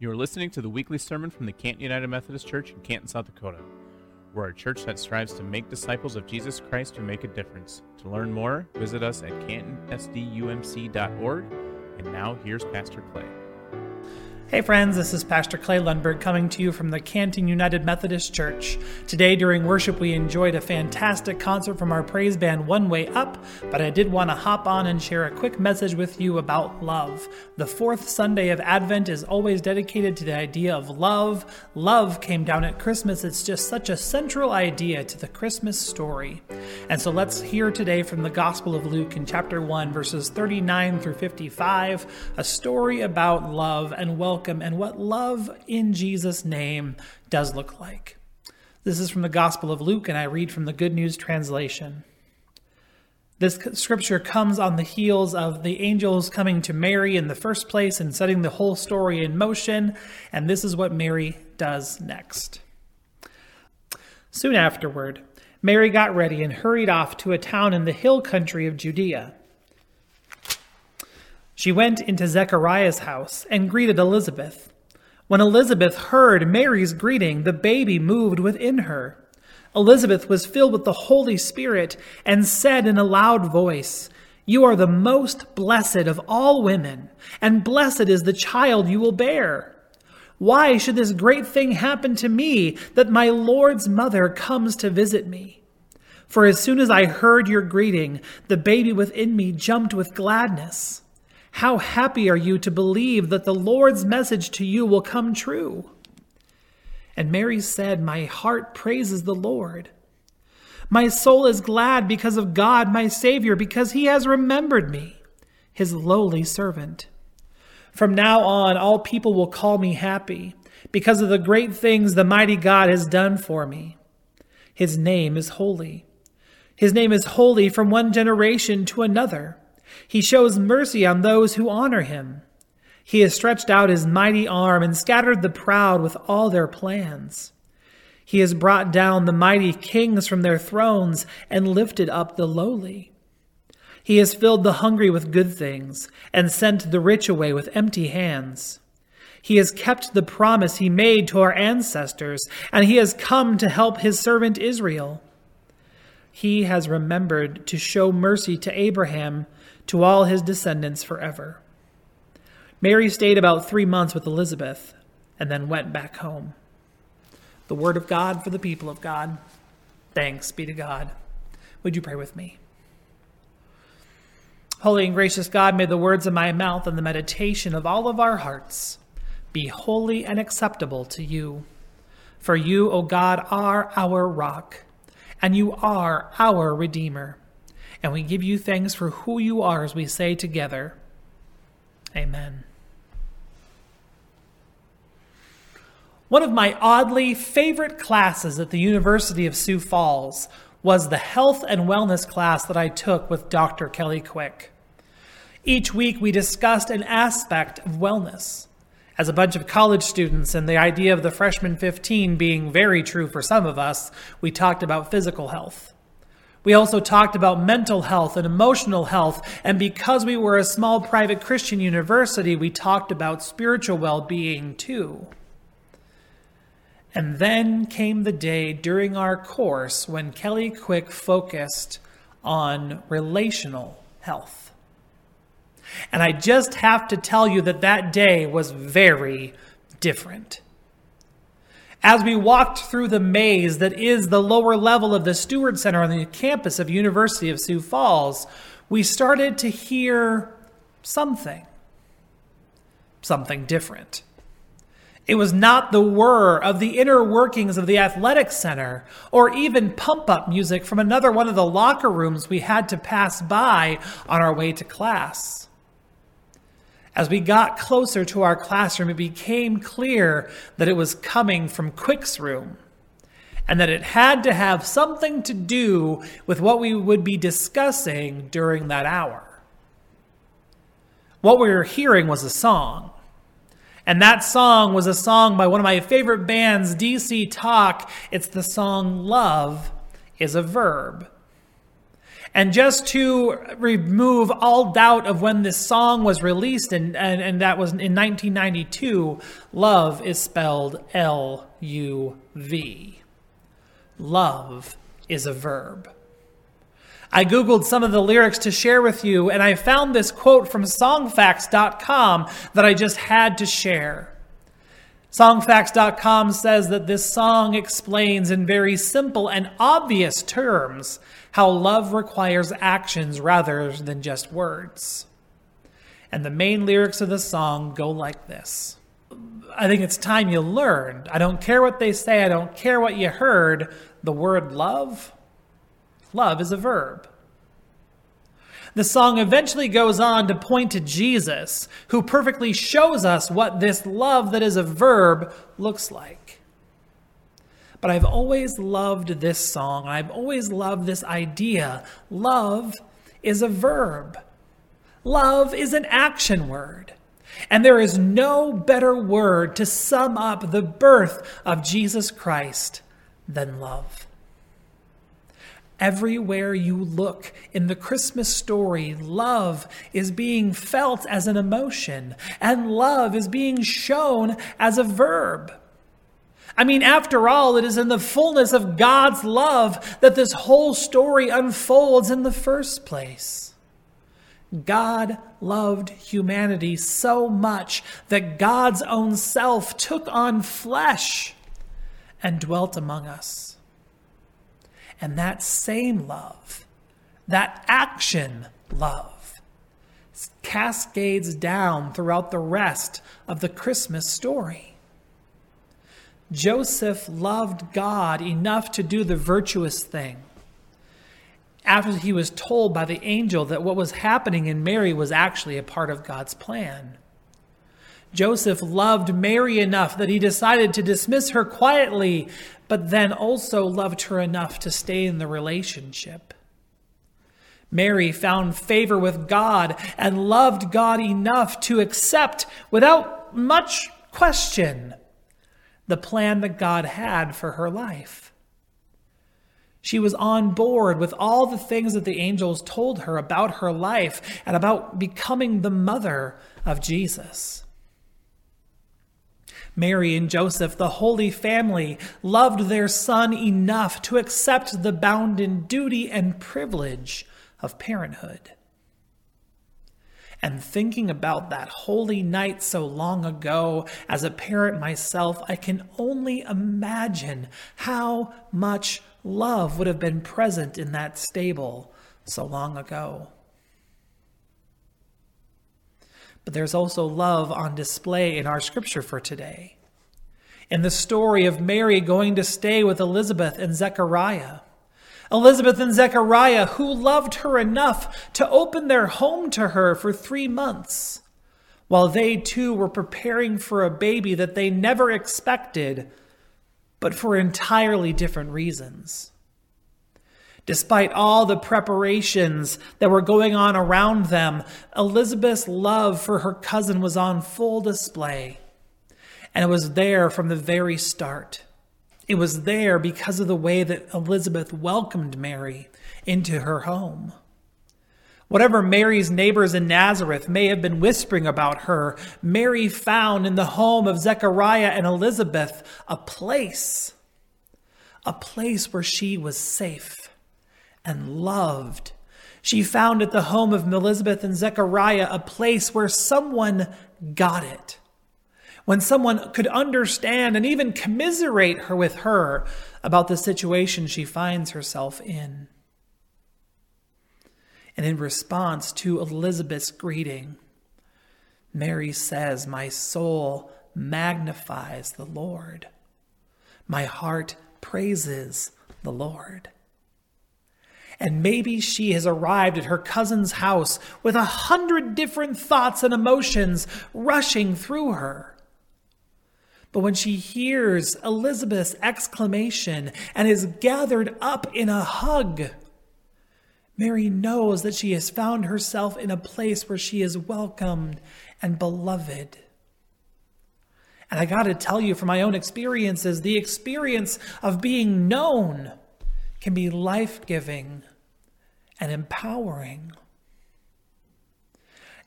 You are listening to the weekly sermon from the Canton United Methodist Church in Canton, South Dakota. We're a church that strives to make disciples of Jesus Christ who make a difference. To learn more, visit us at cantonsdumc.org. And now here's Pastor Clay. Hey friends, this is Pastor Clay Lundberg coming to you from the Canton United Methodist Church. Today during worship we enjoyed a fantastic concert from our praise band One Way Up, but I did want to hop on and share a quick message with you about love. The fourth Sunday of Advent is always dedicated to the idea of love. Love came down at Christmas. It's just such a central idea to the Christmas story. And so let's hear today from the Gospel of Luke in chapter 1 verses 39 through 55, a story about love and welcome welcome and what love in Jesus' name does look like. This is from the Gospel of Luke, and I read from the Good News translation. This scripture comes on the heels of the angels coming to Mary in the first place and setting the whole story in motion, and this is what Mary does next. Soon afterward, Mary got ready and hurried off to a town in the hill country of Judea. She went into Zechariah's house and greeted Elizabeth. When Elizabeth heard Mary's greeting, the baby moved within her. Elizabeth was filled with the Holy Spirit and said in a loud voice, You are the most blessed of all women, and blessed is the child you will bear. Why should this great thing happen to me that my Lord's mother comes to visit me? For as soon as I heard your greeting, the baby within me jumped with gladness. How happy are you to believe that the Lord's message to you will come true? And Mary said, My heart praises the Lord. My soul is glad because of God, my Savior, because he has remembered me, his lowly servant. From now on, all people will call me happy because of the great things the mighty God has done for me. His name is holy. His name is holy from one generation to another. He shows mercy on those who honor him. He has stretched out his mighty arm and scattered the proud with all their plans. He has brought down the mighty kings from their thrones and lifted up the lowly. He has filled the hungry with good things and sent the rich away with empty hands. He has kept the promise he made to our ancestors, and he has come to help his servant Israel. He has remembered to show mercy to Abraham to all his descendants forever. Mary stayed about three months with Elizabeth and then went back home. The word of God for the people of God. Thanks be to God. Would you pray with me? Holy and gracious God, may the words of my mouth and the meditation of all of our hearts be holy and acceptable to you. For you, O God, are our rock, and you are our Redeemer and we give you thanks for who you are as we say together, Amen. One of my oddly favorite classes at the University of Sioux Falls was the health and wellness class that I took with Dr. Kelly Quick. Each week we discussed an aspect of wellness. As a bunch of college students, and the idea of the freshman 15 being very true for some of us, we talked about physical health. We also talked about mental health and emotional health. And because we were a small private Christian university, we talked about spiritual well being too. And then came the day during our course when Kelly Quick focused on relational health. And I just have to tell you that that day was very different. As we walked through the maze that is the lower level of the Stewart Center on the campus of University of Sioux Falls, we started to hear something. Something different. It was not the whir of the inner workings of the athletic center or even pump up music from another one of the locker rooms we had to pass by on our way to class. As we got closer to our classroom, it became clear that it was coming from Quick's room and that it had to have something to do with what we would be discussing during that hour. What we were hearing was a song. And that song was a song by one of my favorite bands, DC Talk. It's the song Love is a Verb. And just to remove all doubt of when this song was released, and, and, and that was in 1992, love is spelled L U V. Love is a verb. I Googled some of the lyrics to share with you, and I found this quote from songfacts.com that I just had to share. Songfacts.com says that this song explains in very simple and obvious terms how love requires actions rather than just words. And the main lyrics of the song go like this I think it's time you learned. I don't care what they say, I don't care what you heard. The word love, love is a verb. The song eventually goes on to point to Jesus, who perfectly shows us what this love that is a verb looks like. But I've always loved this song. I've always loved this idea. Love is a verb, love is an action word. And there is no better word to sum up the birth of Jesus Christ than love. Everywhere you look in the Christmas story, love is being felt as an emotion, and love is being shown as a verb. I mean, after all, it is in the fullness of God's love that this whole story unfolds in the first place. God loved humanity so much that God's own self took on flesh and dwelt among us. And that same love, that action love, cascades down throughout the rest of the Christmas story. Joseph loved God enough to do the virtuous thing. After he was told by the angel that what was happening in Mary was actually a part of God's plan. Joseph loved Mary enough that he decided to dismiss her quietly, but then also loved her enough to stay in the relationship. Mary found favor with God and loved God enough to accept, without much question, the plan that God had for her life. She was on board with all the things that the angels told her about her life and about becoming the mother of Jesus. Mary and Joseph, the Holy Family, loved their son enough to accept the bounden duty and privilege of parenthood. And thinking about that holy night so long ago, as a parent myself, I can only imagine how much love would have been present in that stable so long ago. But there's also love on display in our scripture for today. In the story of Mary going to stay with Elizabeth and Zechariah. Elizabeth and Zechariah, who loved her enough to open their home to her for three months, while they too were preparing for a baby that they never expected, but for entirely different reasons. Despite all the preparations that were going on around them, Elizabeth's love for her cousin was on full display. And it was there from the very start. It was there because of the way that Elizabeth welcomed Mary into her home. Whatever Mary's neighbors in Nazareth may have been whispering about her, Mary found in the home of Zechariah and Elizabeth a place, a place where she was safe and loved. She found at the home of Elizabeth and Zechariah a place where someone got it. When someone could understand and even commiserate her with her about the situation she finds herself in. And in response to Elizabeth's greeting, Mary says, My soul magnifies the Lord. My heart praises the Lord. And maybe she has arrived at her cousin's house with a hundred different thoughts and emotions rushing through her. But when she hears Elizabeth's exclamation and is gathered up in a hug, Mary knows that she has found herself in a place where she is welcomed and beloved. And I got to tell you from my own experiences, the experience of being known can be life giving and empowering.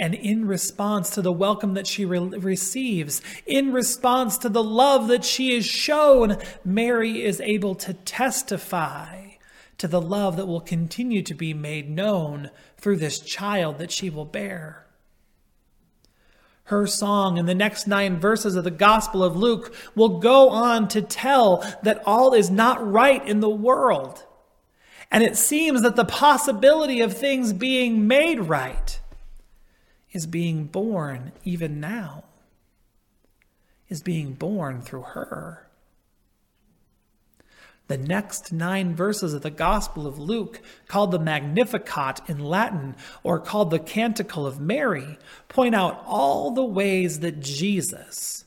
And in response to the welcome that she re- receives, in response to the love that she is shown, Mary is able to testify to the love that will continue to be made known through this child that she will bear. Her song in the next nine verses of the Gospel of Luke will go on to tell that all is not right in the world. And it seems that the possibility of things being made right is being born even now, is being born through her. The next nine verses of the Gospel of Luke, called the Magnificat in Latin or called the Canticle of Mary, point out all the ways that Jesus,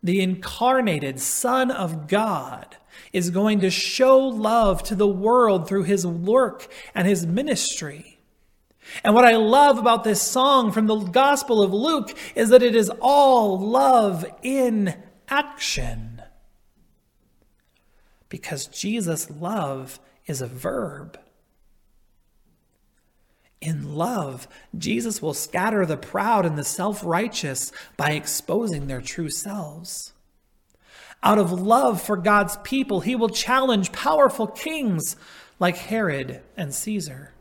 the incarnated Son of God, is going to show love to the world through his work and his ministry. And what I love about this song from the Gospel of Luke is that it is all love in action because Jesus' love is a verb. In love, Jesus will scatter the proud and the self righteous by exposing their true selves. Out of love for God's people, he will challenge powerful kings like Herod and Caesar.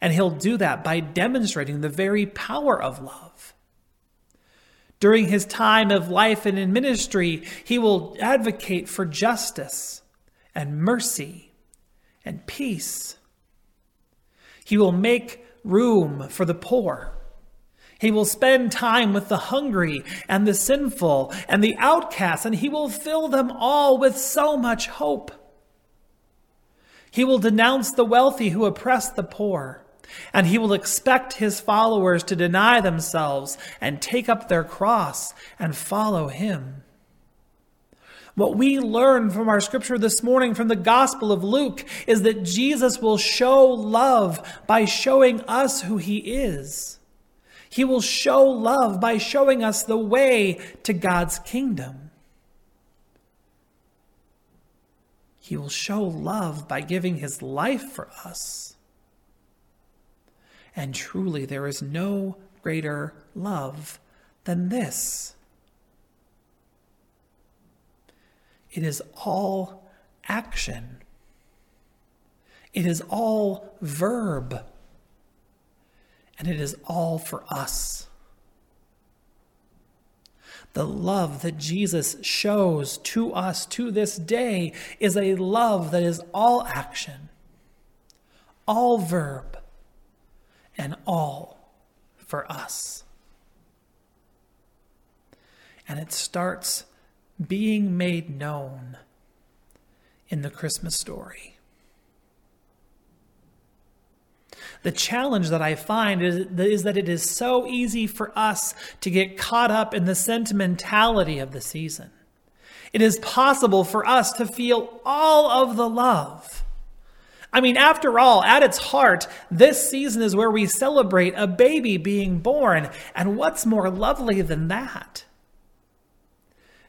And he'll do that by demonstrating the very power of love. During his time of life and in ministry, he will advocate for justice and mercy and peace. He will make room for the poor. He will spend time with the hungry and the sinful and the outcasts, and he will fill them all with so much hope. He will denounce the wealthy who oppress the poor. And he will expect his followers to deny themselves and take up their cross and follow him. What we learn from our scripture this morning from the Gospel of Luke is that Jesus will show love by showing us who he is. He will show love by showing us the way to God's kingdom. He will show love by giving his life for us. And truly, there is no greater love than this. It is all action. It is all verb. And it is all for us. The love that Jesus shows to us to this day is a love that is all action, all verb, and all for us. And it starts being made known in the Christmas story. The challenge that I find is, is, that it is so easy for us to get caught up in the sentimentality of the season. It is possible for us to feel all of the love I mean, after all, at its heart, this season is where we celebrate a baby being born. And what's more lovely than that?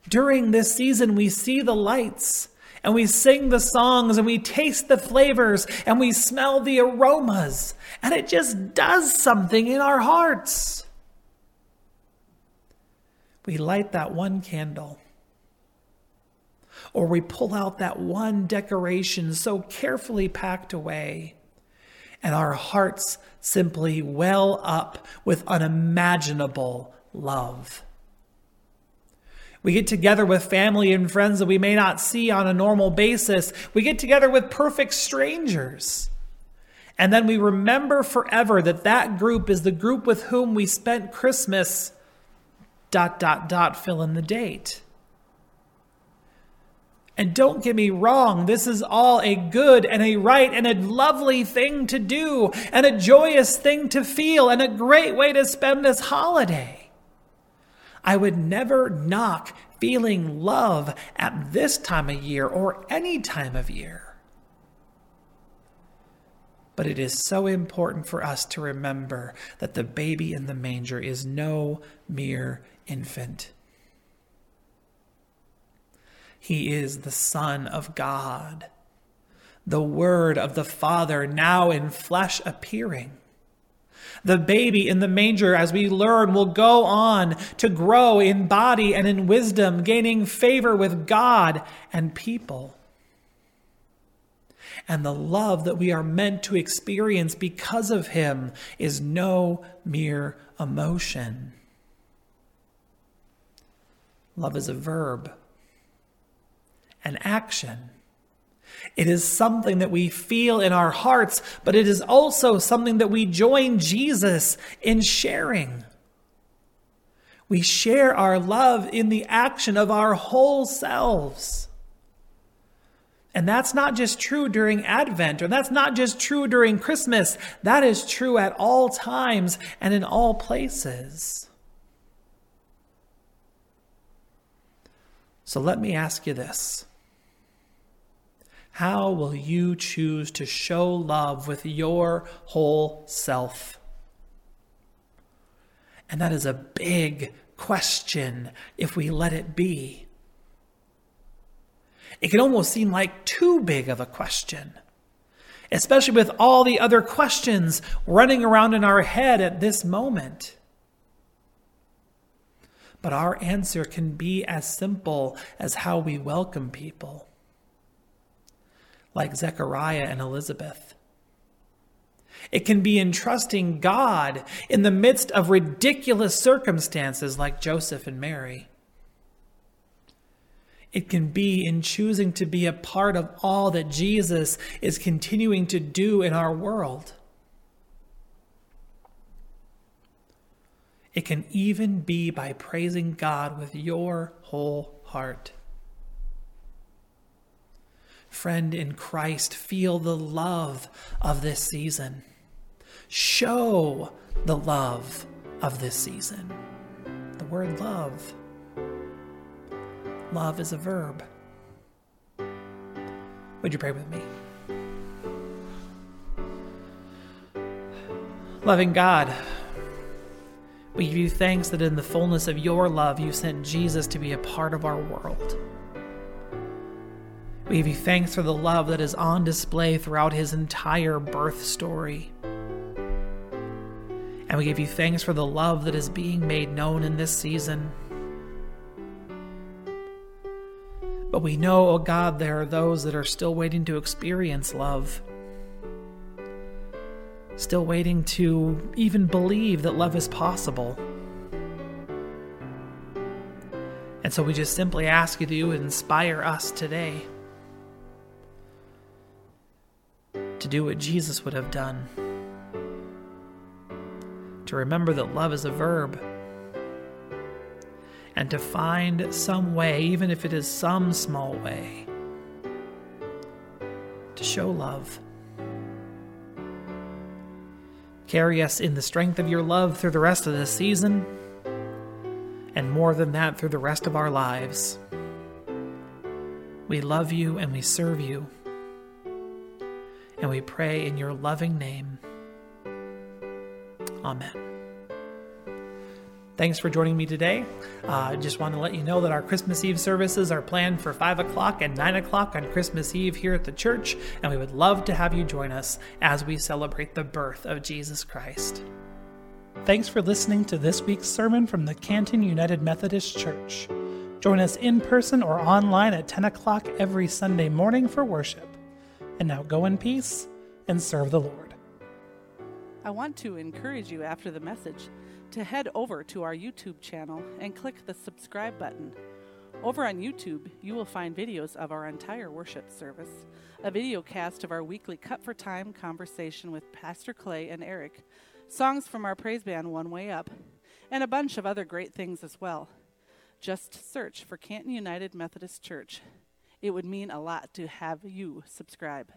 During this season, we see the lights and we sing the songs and we taste the flavors and we smell the aromas. And it just does something in our hearts. We light that one candle or we pull out that one decoration so carefully packed away, and our hearts simply well up with unimaginable love. We get together with family and friends that we may not see on a normal basis. We get together with perfect strangers. And then we remember forever that that group is the group with whom we spent Christmas, dot, dot, dot, fill in the date. And don't get me wrong, this is all a good and a right and a lovely thing to do, and a joyous thing to feel, and a great way to spend this holiday. I would never knock feeling love at this time of year or any time of year. But it is so important for us to remember that the baby in the manger is no mere infant. He is the Son of God, the Word of the Father now in flesh appearing. The baby in the manger, as we learn, will go on to grow in body and in wisdom, gaining favor with God and people. And the love that we are meant to experience because of him is no mere emotion. Love is a verb, an action. It is something that we feel in our hearts, but it is also something that we join Jesus in sharing. We share our love in the action of our whole selves. And that's not just true during Advent, or that's not just true during Christmas. That is true at all times and in all places. So let me ask you this How will you choose to show love with your whole self? And that is a big question if we let it be. It can almost seem like too big of a question, especially with all the other questions running around in our head at this moment. But our answer can be as simple as how we welcome people, like Zechariah and Elizabeth. It can be in trusting God in the midst of ridiculous circumstances like Joseph and Mary. It can be in choosing to be a part of all that Jesus is continuing to do in our world. It can even be by praising God with your whole heart. Friend in Christ, feel the love of this season. Show the love of this season. The word love Love is a verb. Would you pray with me? Loving God, we give you thanks that in the fullness of your love, you sent Jesus to be a part of our world. We give you thanks for the love that is on display throughout his entire birth story. And we give you thanks for the love that is being made known in this season. But we know, oh God, there are those that are still waiting to experience love. Still waiting to even believe that love is possible. And so we just simply ask you that you would inspire us today to do what Jesus would have done. To remember that love is a verb and to find some way, even if it is some small way, to show love. Carry us in the strength of your love through the rest of this season, and more than that, through the rest of our lives. We love you and we serve you, and we pray in your loving name. Amen. Thanks for joining me today. I uh, just want to let you know that our Christmas Eve services are planned for 5 o'clock and 9 o'clock on Christmas Eve here at the church, and we would love to have you join us as we celebrate the birth of Jesus Christ. Thanks for listening to this week's sermon from the Canton United Methodist Church. Join us in person or online at 10 o'clock every Sunday morning for worship. And now go in peace and serve the Lord. I want to encourage you after the message to head over to our YouTube channel and click the subscribe button. Over on YouTube, you will find videos of our entire worship service, a video cast of our weekly Cut for Time conversation with Pastor Clay and Eric, songs from our praise band One Way Up, and a bunch of other great things as well. Just search for Canton United Methodist Church. It would mean a lot to have you subscribe.